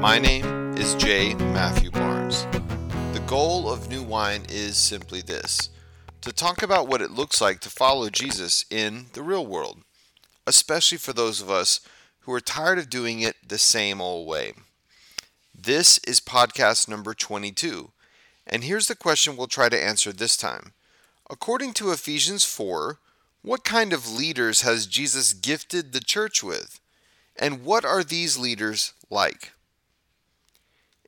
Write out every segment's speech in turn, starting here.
My name is J. Matthew Barnes. The goal of New Wine is simply this to talk about what it looks like to follow Jesus in the real world, especially for those of us who are tired of doing it the same old way. This is podcast number 22, and here's the question we'll try to answer this time. According to Ephesians 4, what kind of leaders has Jesus gifted the church with? And what are these leaders like?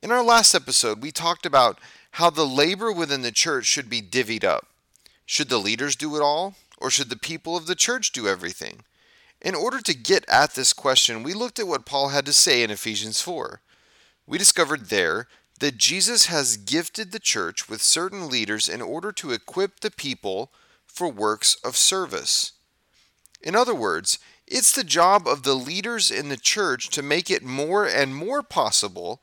In our last episode, we talked about how the labor within the church should be divvied up. Should the leaders do it all, or should the people of the church do everything? In order to get at this question, we looked at what Paul had to say in Ephesians 4. We discovered there that Jesus has gifted the church with certain leaders in order to equip the people for works of service. In other words, it's the job of the leaders in the church to make it more and more possible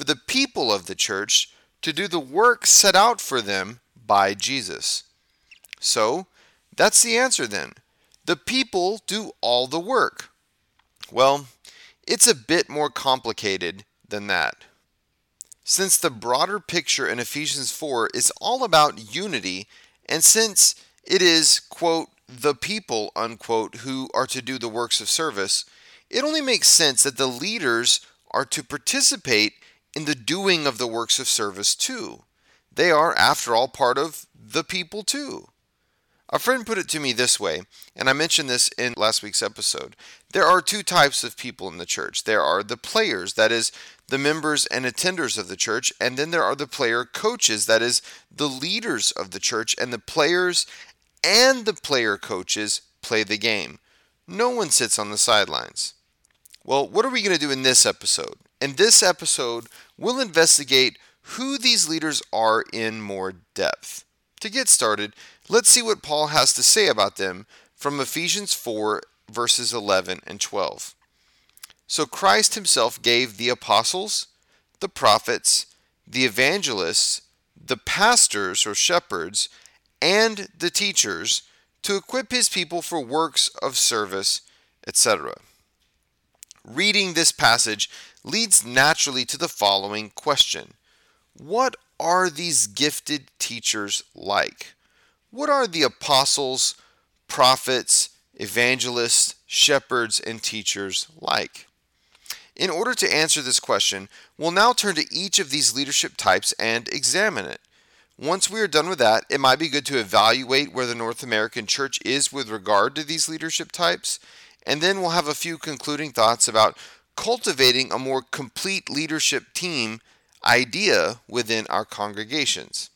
for the people of the church to do the work set out for them by Jesus. So, that's the answer then. The people do all the work. Well, it's a bit more complicated than that. Since the broader picture in Ephesians 4 is all about unity, and since it is, quote, the people, unquote, who are to do the works of service, it only makes sense that the leaders are to participate in the doing of the works of service too. They are, after all, part of the people too. A friend put it to me this way, and I mentioned this in last week's episode. There are two types of people in the church. There are the players, that is, the members and attenders of the church, and then there are the player coaches, that is, the leaders of the church, and the players and the player coaches play the game. No one sits on the sidelines. Well, what are we going to do in this episode? In this episode, we'll investigate who these leaders are in more depth. To get started, let's see what Paul has to say about them from Ephesians 4, verses 11 and 12. So Christ himself gave the apostles, the prophets, the evangelists, the pastors or shepherds, and the teachers to equip his people for works of service, etc. Reading this passage leads naturally to the following question What are these gifted teachers like? What are the apostles, prophets, evangelists, shepherds, and teachers like? In order to answer this question, we'll now turn to each of these leadership types and examine it. Once we are done with that, it might be good to evaluate where the North American church is with regard to these leadership types, and then we'll have a few concluding thoughts about cultivating a more complete leadership team idea within our congregations.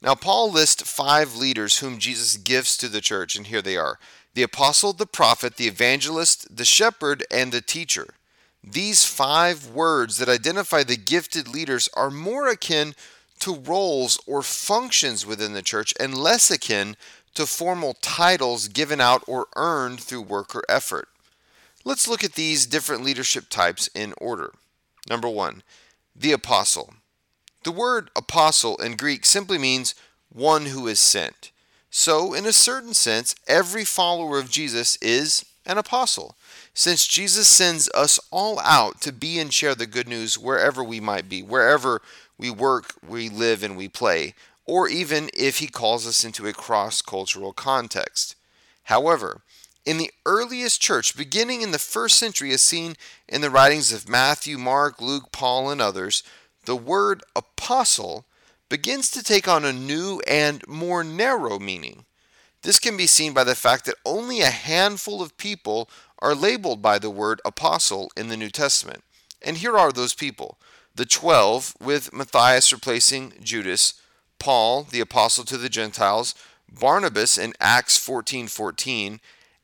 Now, Paul lists five leaders whom Jesus gives to the church, and here they are the apostle, the prophet, the evangelist, the shepherd, and the teacher. These five words that identify the gifted leaders are more akin to roles or functions within the church and less akin to formal titles given out or earned through work or effort. Let's look at these different leadership types in order. Number one, the apostle. The word apostle in Greek simply means one who is sent. So, in a certain sense, every follower of Jesus is an apostle, since Jesus sends us all out to be and share the good news wherever we might be, wherever we work, we live, and we play, or even if he calls us into a cross cultural context. However, in the earliest church, beginning in the first century, as seen in the writings of Matthew, Mark, Luke, Paul, and others, the word apostle begins to take on a new and more narrow meaning. This can be seen by the fact that only a handful of people are labeled by the word apostle in the New Testament. And here are those people the twelve, with Matthias replacing Judas, Paul, the apostle to the Gentiles, Barnabas in Acts 14:14, 14,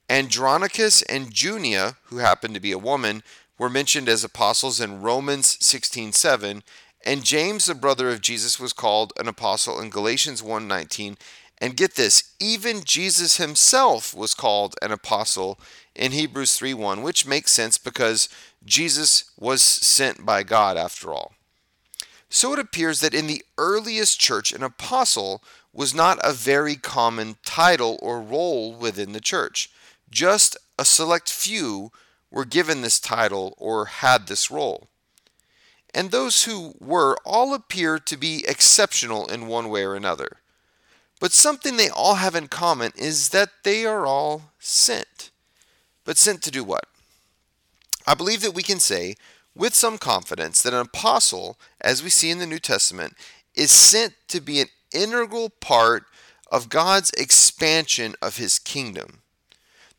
Andronicus and Junia, who happened to be a woman, were mentioned as apostles in Romans 16:7, and James, the brother of Jesus, was called an apostle in Galatians 1:19. And get this, even Jesus himself was called an apostle in Hebrews 3:1, which makes sense because Jesus was sent by God after all. So it appears that in the earliest church, an apostle was not a very common title or role within the church. Just a select few were given this title or had this role. and those who were all appear to be exceptional in one way or another. But something they all have in common is that they are all sent. But sent to do what? I believe that we can say with some confidence that an apostle, as we see in the New Testament, is sent to be an integral part of God's expansion of his kingdom.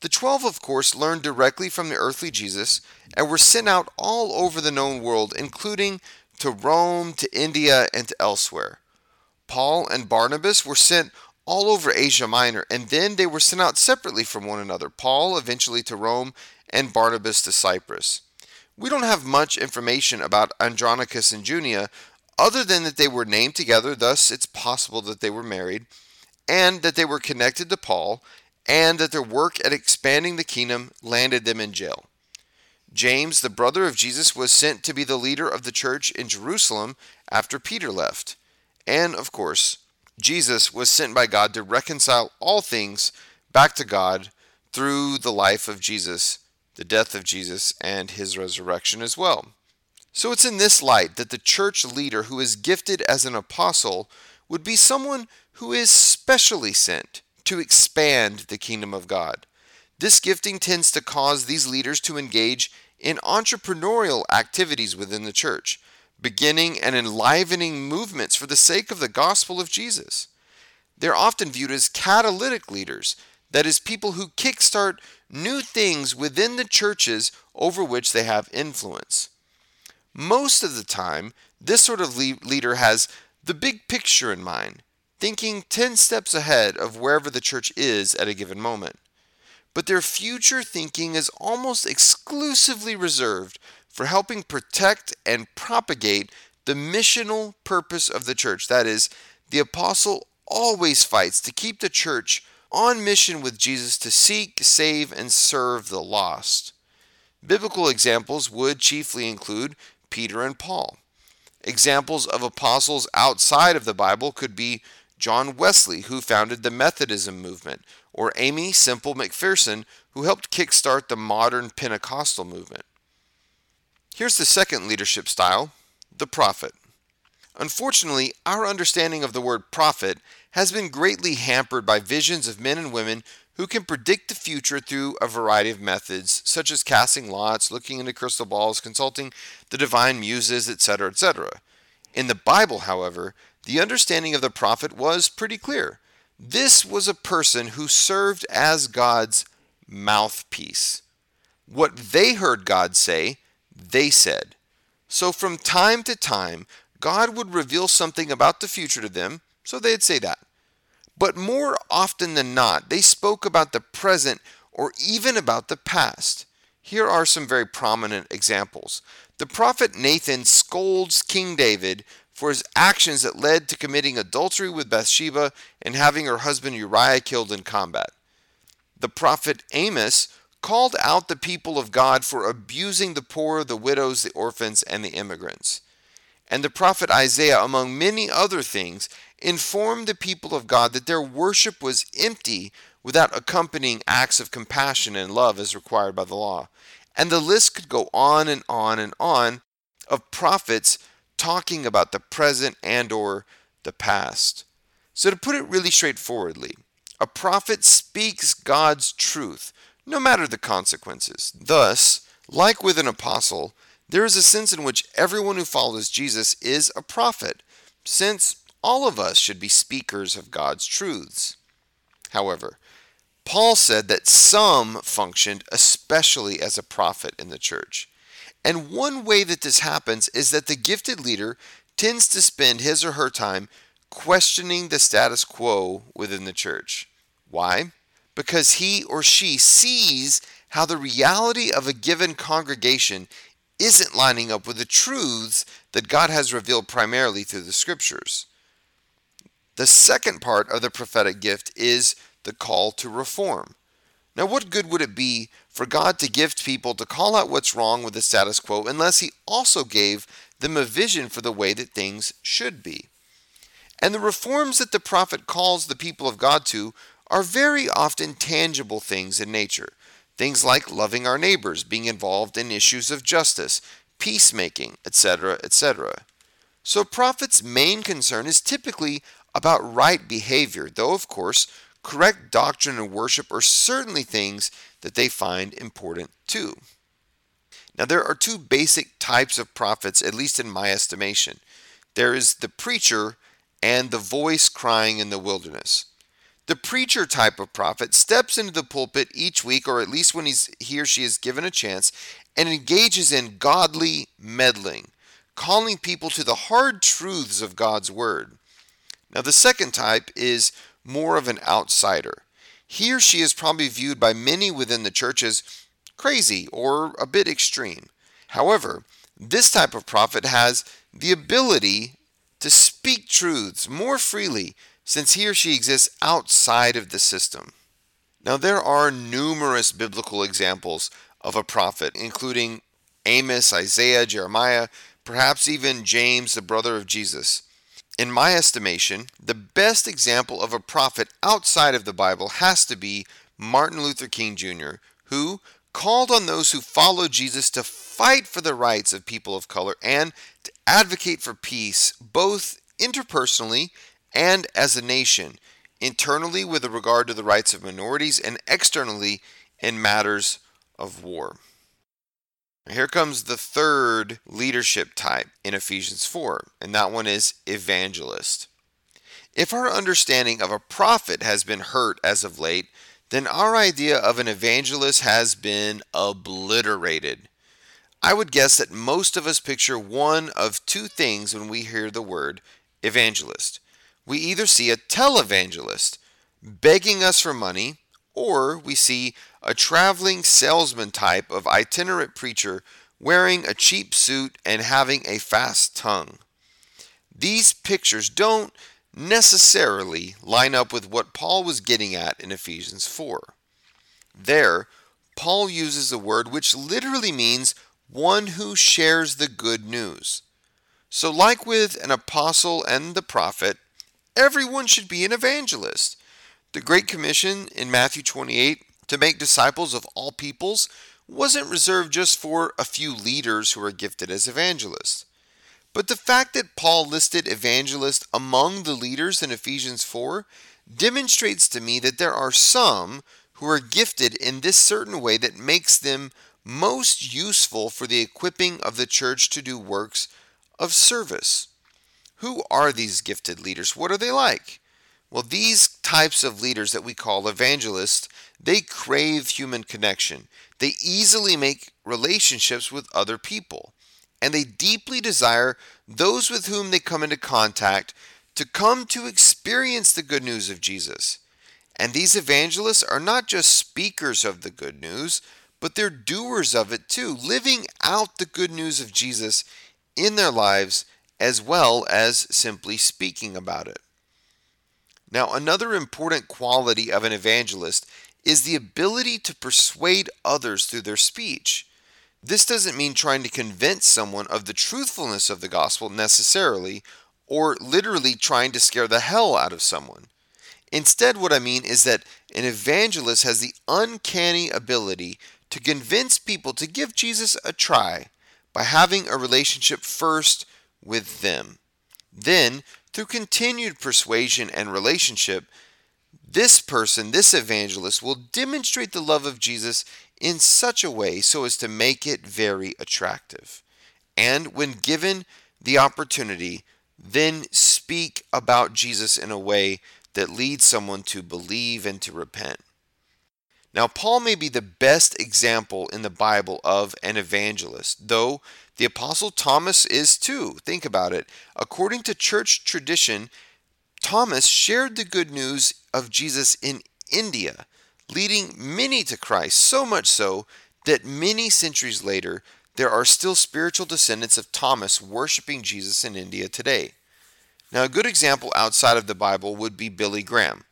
The twelve, of course, learned directly from the earthly Jesus and were sent out all over the known world, including to Rome, to India, and to elsewhere. Paul and Barnabas were sent all over Asia Minor, and then they were sent out separately from one another. Paul eventually to Rome, and Barnabas to Cyprus. We don't have much information about Andronicus and Junia, other than that they were named together, thus, it's possible that they were married, and that they were connected to Paul, and that their work at expanding the kingdom landed them in jail. James, the brother of Jesus, was sent to be the leader of the church in Jerusalem after Peter left. And, of course, Jesus was sent by God to reconcile all things back to God through the life of Jesus, the death of Jesus, and his resurrection as well. So it's in this light that the church leader who is gifted as an apostle would be someone who is specially sent to expand the kingdom of God. This gifting tends to cause these leaders to engage in entrepreneurial activities within the church, beginning and enlivening movements for the sake of the gospel of Jesus. They're often viewed as catalytic leaders, that is, people who kickstart new things within the churches over which they have influence. Most of the time, this sort of leader has the big picture in mind, thinking 10 steps ahead of wherever the church is at a given moment. But their future thinking is almost exclusively reserved for helping protect and propagate the missional purpose of the church. That is, the apostle always fights to keep the church on mission with Jesus to seek, save, and serve the lost. Biblical examples would chiefly include Peter and Paul. Examples of apostles outside of the Bible could be John Wesley, who founded the Methodism movement, or Aimee Semple McPherson, who helped kickstart the modern Pentecostal movement. Here's the second leadership style the prophet. Unfortunately, our understanding of the word prophet has been greatly hampered by visions of men and women who can predict the future through a variety of methods, such as casting lots, looking into crystal balls, consulting the divine muses, etc., etc. In the Bible, however, the understanding of the prophet was pretty clear. This was a person who served as God's mouthpiece. What they heard God say, they said. So from time to time, God would reveal something about the future to them, so they'd say that. But more often than not, they spoke about the present or even about the past. Here are some very prominent examples. The prophet Nathan scolds King David for his actions that led to committing adultery with Bathsheba and having her husband Uriah killed in combat. The prophet Amos called out the people of God for abusing the poor, the widows, the orphans, and the immigrants. And the prophet Isaiah, among many other things, informed the people of God that their worship was empty without accompanying acts of compassion and love as required by the law. And the list could go on and on and on of prophets talking about the present and or the past. So to put it really straightforwardly, a prophet speaks God's truth, no matter the consequences. Thus, like with an apostle, there is a sense in which everyone who follows Jesus is a prophet, since all of us should be speakers of God's truths. However, Paul said that some functioned especially as a prophet in the church. And one way that this happens is that the gifted leader tends to spend his or her time questioning the status quo within the church. Why? Because he or she sees how the reality of a given congregation isn't lining up with the truths that God has revealed primarily through the scriptures. The second part of the prophetic gift is the call to reform. Now, what good would it be for God to gift people to call out what's wrong with the status quo unless He also gave them a vision for the way that things should be? And the reforms that the prophet calls the people of God to are very often tangible things in nature. Things like loving our neighbors, being involved in issues of justice, peacemaking, etc., etc. So, prophet's main concern is typically about right behavior, though, of course, correct doctrine and worship are certainly things that they find important too. Now, there are two basic types of prophets, at least in my estimation there is the preacher and the voice crying in the wilderness. The preacher type of prophet steps into the pulpit each week, or at least when he's, he or she is given a chance, and engages in godly meddling, calling people to the hard truths of God's Word. Now, the second type is more of an outsider. He or she is probably viewed by many within the church as crazy or a bit extreme. However, this type of prophet has the ability to speak truths more freely since he or she exists outside of the system. Now, there are numerous biblical examples of a prophet, including Amos, Isaiah, Jeremiah, perhaps even James, the brother of Jesus. In my estimation, the best example of a prophet outside of the Bible has to be Martin Luther King Jr., who called on those who follow Jesus to fight for the rights of people of color and to advocate for peace, both interpersonally and as a nation, internally with regard to the rights of minorities, and externally in matters of war. Here comes the third leadership type in Ephesians 4, and that one is evangelist. If our understanding of a prophet has been hurt as of late, then our idea of an evangelist has been obliterated. I would guess that most of us picture one of two things when we hear the word evangelist. We either see a televangelist begging us for money, or we see a traveling salesman type of itinerant preacher wearing a cheap suit and having a fast tongue. These pictures don't necessarily line up with what Paul was getting at in Ephesians 4. There, Paul uses a word which literally means one who shares the good news. So, like with an apostle and the prophet, everyone should be an evangelist. The Great Commission in Matthew 28 to make disciples of all peoples wasn't reserved just for a few leaders who are gifted as evangelists. But the fact that Paul listed evangelists among the leaders in Ephesians 4 demonstrates to me that there are some who are gifted in this certain way that makes them most useful for the equipping of the church to do works of service. Who are these gifted leaders? What are they like? Well, these types of leaders that we call evangelists, they crave human connection. They easily make relationships with other people, and they deeply desire those with whom they come into contact to come to experience the good news of Jesus. And these evangelists are not just speakers of the good news, but they're doers of it too, living out the good news of Jesus in their lives as well as simply speaking about it. Now, another important quality of an evangelist is the ability to persuade others through their speech. This doesn't mean trying to convince someone of the truthfulness of the gospel necessarily, or literally trying to scare the hell out of someone. Instead, what I mean is that an evangelist has the uncanny ability to convince people to give Jesus a try by having a relationship first with them. Then, through continued persuasion and relationship, this person, this evangelist, will demonstrate the love of Jesus in such a way so as to make it very attractive. And when given the opportunity, then speak about Jesus in a way that leads someone to believe and to repent. Now, Paul may be the best example in the Bible of an evangelist, though the Apostle Thomas is too. Think about it. According to church tradition, Thomas shared the good news of Jesus in India, leading many to Christ, so much so that many centuries later, there are still spiritual descendants of Thomas worshiping Jesus in India today. Now, a good example outside of the Bible would be Billy Graham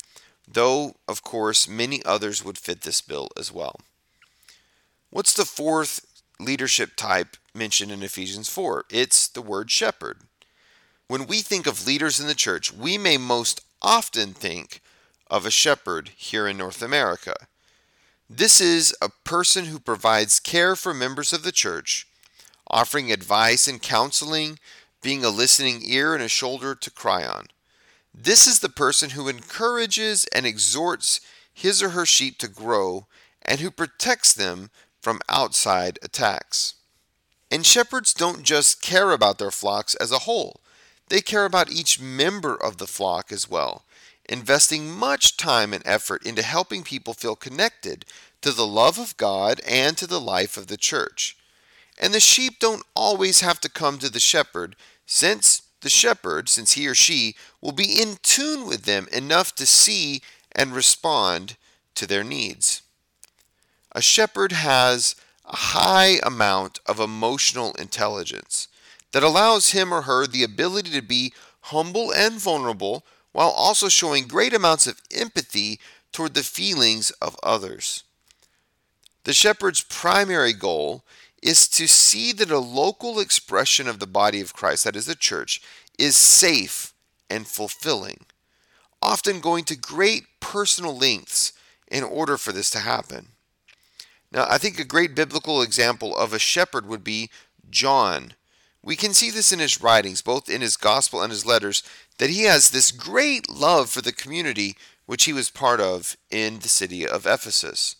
though, of course, many others would fit this bill as well. What's the fourth leadership type mentioned in Ephesians 4? It's the word shepherd. When we think of leaders in the church, we may most often think of a shepherd here in North America. This is a person who provides care for members of the church, offering advice and counseling, being a listening ear and a shoulder to cry on. This is the person who encourages and exhorts his or her sheep to grow and who protects them from outside attacks. And shepherds don't just care about their flocks as a whole, they care about each member of the flock as well, investing much time and effort into helping people feel connected to the love of God and to the life of the church. And the sheep don't always have to come to the shepherd, since the shepherd, since he or she will be in tune with them enough to see and respond to their needs. A shepherd has a high amount of emotional intelligence that allows him or her the ability to be humble and vulnerable while also showing great amounts of empathy toward the feelings of others. The shepherd's primary goal is to see that a local expression of the body of Christ, that is the church, is safe and fulfilling, often going to great personal lengths in order for this to happen. Now, I think a great biblical example of a shepherd would be John. We can see this in his writings, both in his gospel and his letters, that he has this great love for the community which he was part of in the city of Ephesus.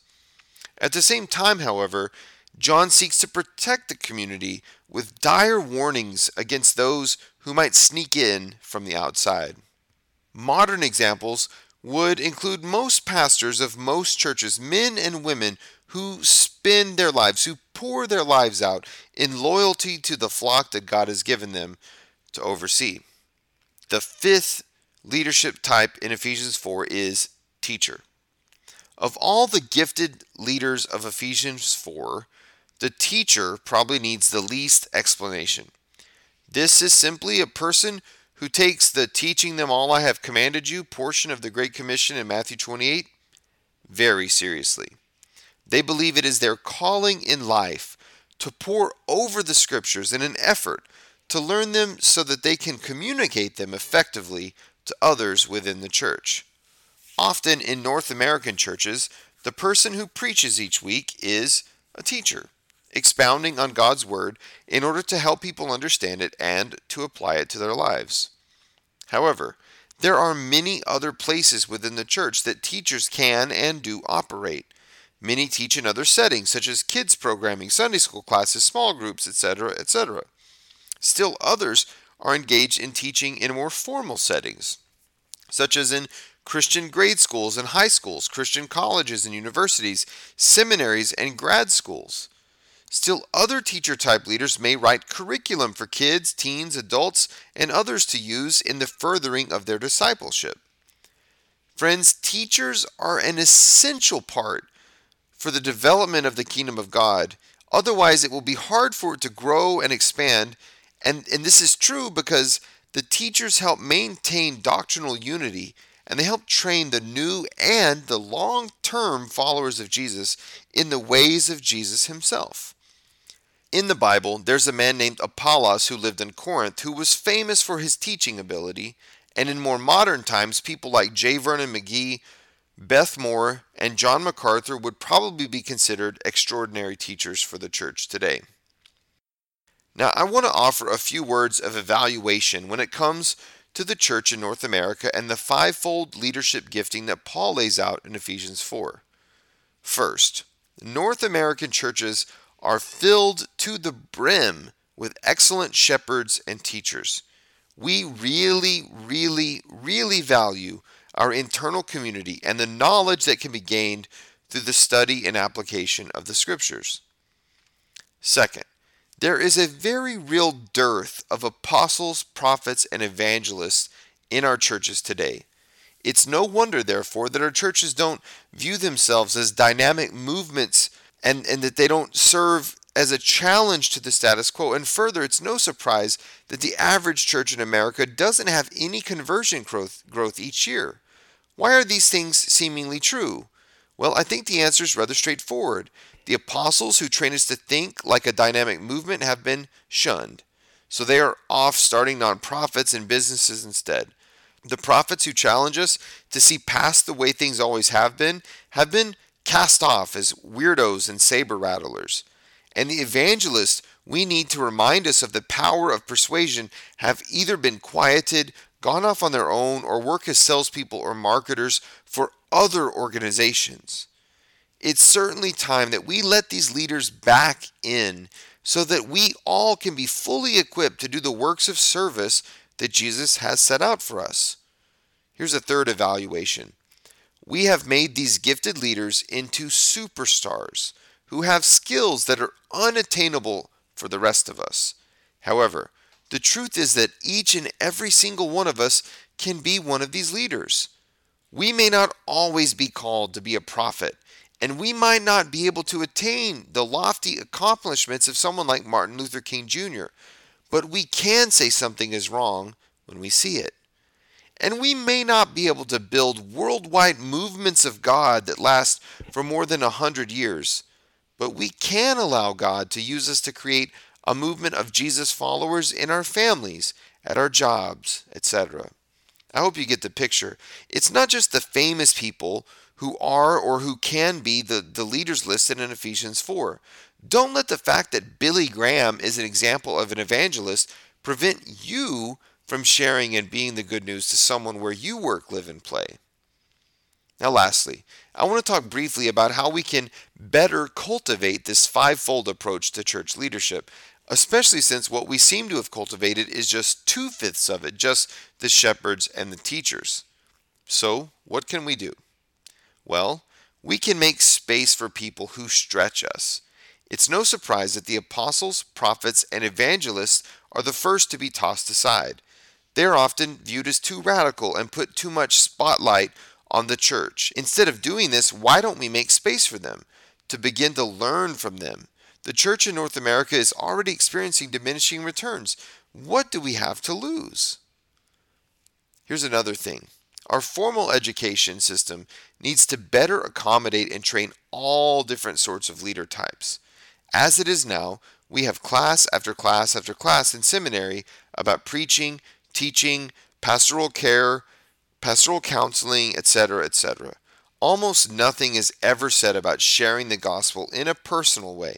At the same time, however, John seeks to protect the community with dire warnings against those who might sneak in from the outside. Modern examples would include most pastors of most churches, men and women who spend their lives, who pour their lives out in loyalty to the flock that God has given them to oversee. The fifth leadership type in Ephesians 4 is teacher. Of all the gifted leaders of Ephesians 4, the teacher probably needs the least explanation. This is simply a person who takes the teaching them all I have commanded you portion of the Great Commission in Matthew 28 very seriously. They believe it is their calling in life to pore over the scriptures in an effort to learn them so that they can communicate them effectively to others within the church. Often in North American churches, the person who preaches each week is a teacher, expounding on God's Word in order to help people understand it and to apply it to their lives. However, there are many other places within the church that teachers can and do operate. Many teach in other settings, such as kids programming, Sunday school classes, small groups, etc., etc. Still, others are engaged in teaching in more formal settings, such as in Christian grade schools and high schools, Christian colleges and universities, seminaries, and grad schools. Still, other teacher type leaders may write curriculum for kids, teens, adults, and others to use in the furthering of their discipleship. Friends, teachers are an essential part for the development of the kingdom of God. Otherwise, it will be hard for it to grow and expand. And, and this is true because the teachers help maintain doctrinal unity and they help train the new and the long term followers of Jesus in the ways of Jesus himself. In the Bible, there's a man named Apollos who lived in Corinth who was famous for his teaching ability, and in more modern times, people like J. Vernon McGee, Beth Moore, and John MacArthur would probably be considered extraordinary teachers for the church today. Now, I want to offer a few words of evaluation when it comes to the church in North America and the fivefold leadership gifting that Paul lays out in Ephesians 4. First, North American churches are filled to the brim with excellent shepherds and teachers. We really, really, really value our internal community and the knowledge that can be gained through the study and application of the scriptures. Second, there is a very real dearth of apostles, prophets, and evangelists in our churches today. It's no wonder, therefore, that our churches don't view themselves as dynamic movements and, and that they don't serve as a challenge to the status quo. And further, it's no surprise that the average church in America doesn't have any conversion growth, growth each year. Why are these things seemingly true? Well, I think the answer is rather straightforward. The apostles who train us to think like a dynamic movement have been shunned. So they are off starting nonprofits and businesses instead. The prophets who challenge us to see past the way things always have been have been cast off as weirdos and saber rattlers. And the evangelists we need to remind us of the power of persuasion have either been quieted, gone off on their own, or work as salespeople or marketers for other organizations. It's certainly time that we let these leaders back in so that we all can be fully equipped to do the works of service that Jesus has set out for us. Here's a third evaluation. We have made these gifted leaders into superstars who have skills that are unattainable for the rest of us. However, the truth is that each and every single one of us can be one of these leaders. We may not always be called to be a prophet, and we might not be able to attain the lofty accomplishments of someone like Martin Luther King Jr., but we can say something is wrong when we see it. And we may not be able to build worldwide movements of God that last for more than a hundred years, but we can allow God to use us to create a movement of Jesus followers in our families, at our jobs, etc. I hope you get the picture. It's not just the famous people who are or who can be the, the leaders listed in Ephesians 4. Don't let the fact that Billy Graham is an example of an evangelist prevent you from sharing and being the good news to someone where you work, live, and play. Now, lastly, I want to talk briefly about how we can better cultivate this fivefold approach to church leadership, especially since what we seem to have cultivated is just two fifths of it, just the shepherds and the teachers. So, what can we do? Well, we can make space for people who stretch us. It's no surprise that the apostles, prophets, and evangelists are the first to be tossed aside. They are often viewed as too radical and put too much spotlight on the church. Instead of doing this, why don't we make space for them to begin to learn from them? The church in North America is already experiencing diminishing returns. What do we have to lose? Here's another thing our formal education system needs to better accommodate and train all different sorts of leader types. As it is now, we have class after class after class in seminary about preaching, teaching, pastoral care, pastoral counseling, etc., etc. Almost nothing is ever said about sharing the gospel in a personal way.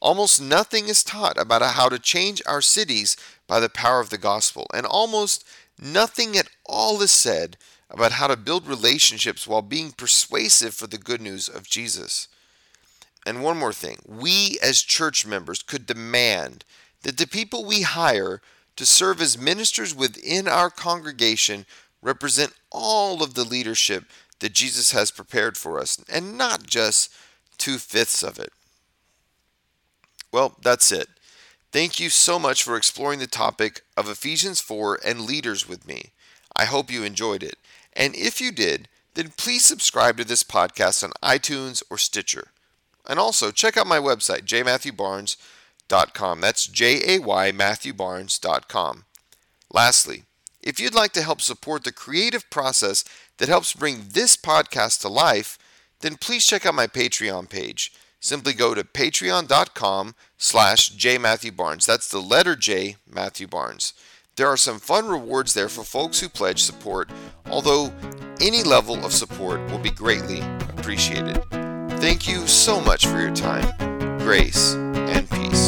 Almost nothing is taught about how to change our cities by the power of the gospel, and almost nothing at all is said about how to build relationships while being persuasive for the good news of Jesus. And one more thing we as church members could demand that the people we hire to serve as ministers within our congregation represent all of the leadership that Jesus has prepared for us, and not just two fifths of it. Well, that's it. Thank you so much for exploring the topic of Ephesians 4 and leaders with me. I hope you enjoyed it. And if you did, then please subscribe to this podcast on iTunes or Stitcher. And also check out my website, jmatthewbarnes.com. That's J A Y Matthewbarnes.com. Lastly, if you'd like to help support the creative process that helps bring this podcast to life, then please check out my Patreon page. Simply go to patreon.com slash jmatthewbarnes. That's the letter J, Matthew Barnes. There are some fun rewards there for folks who pledge support, although any level of support will be greatly appreciated. Thank you so much for your time, grace, and peace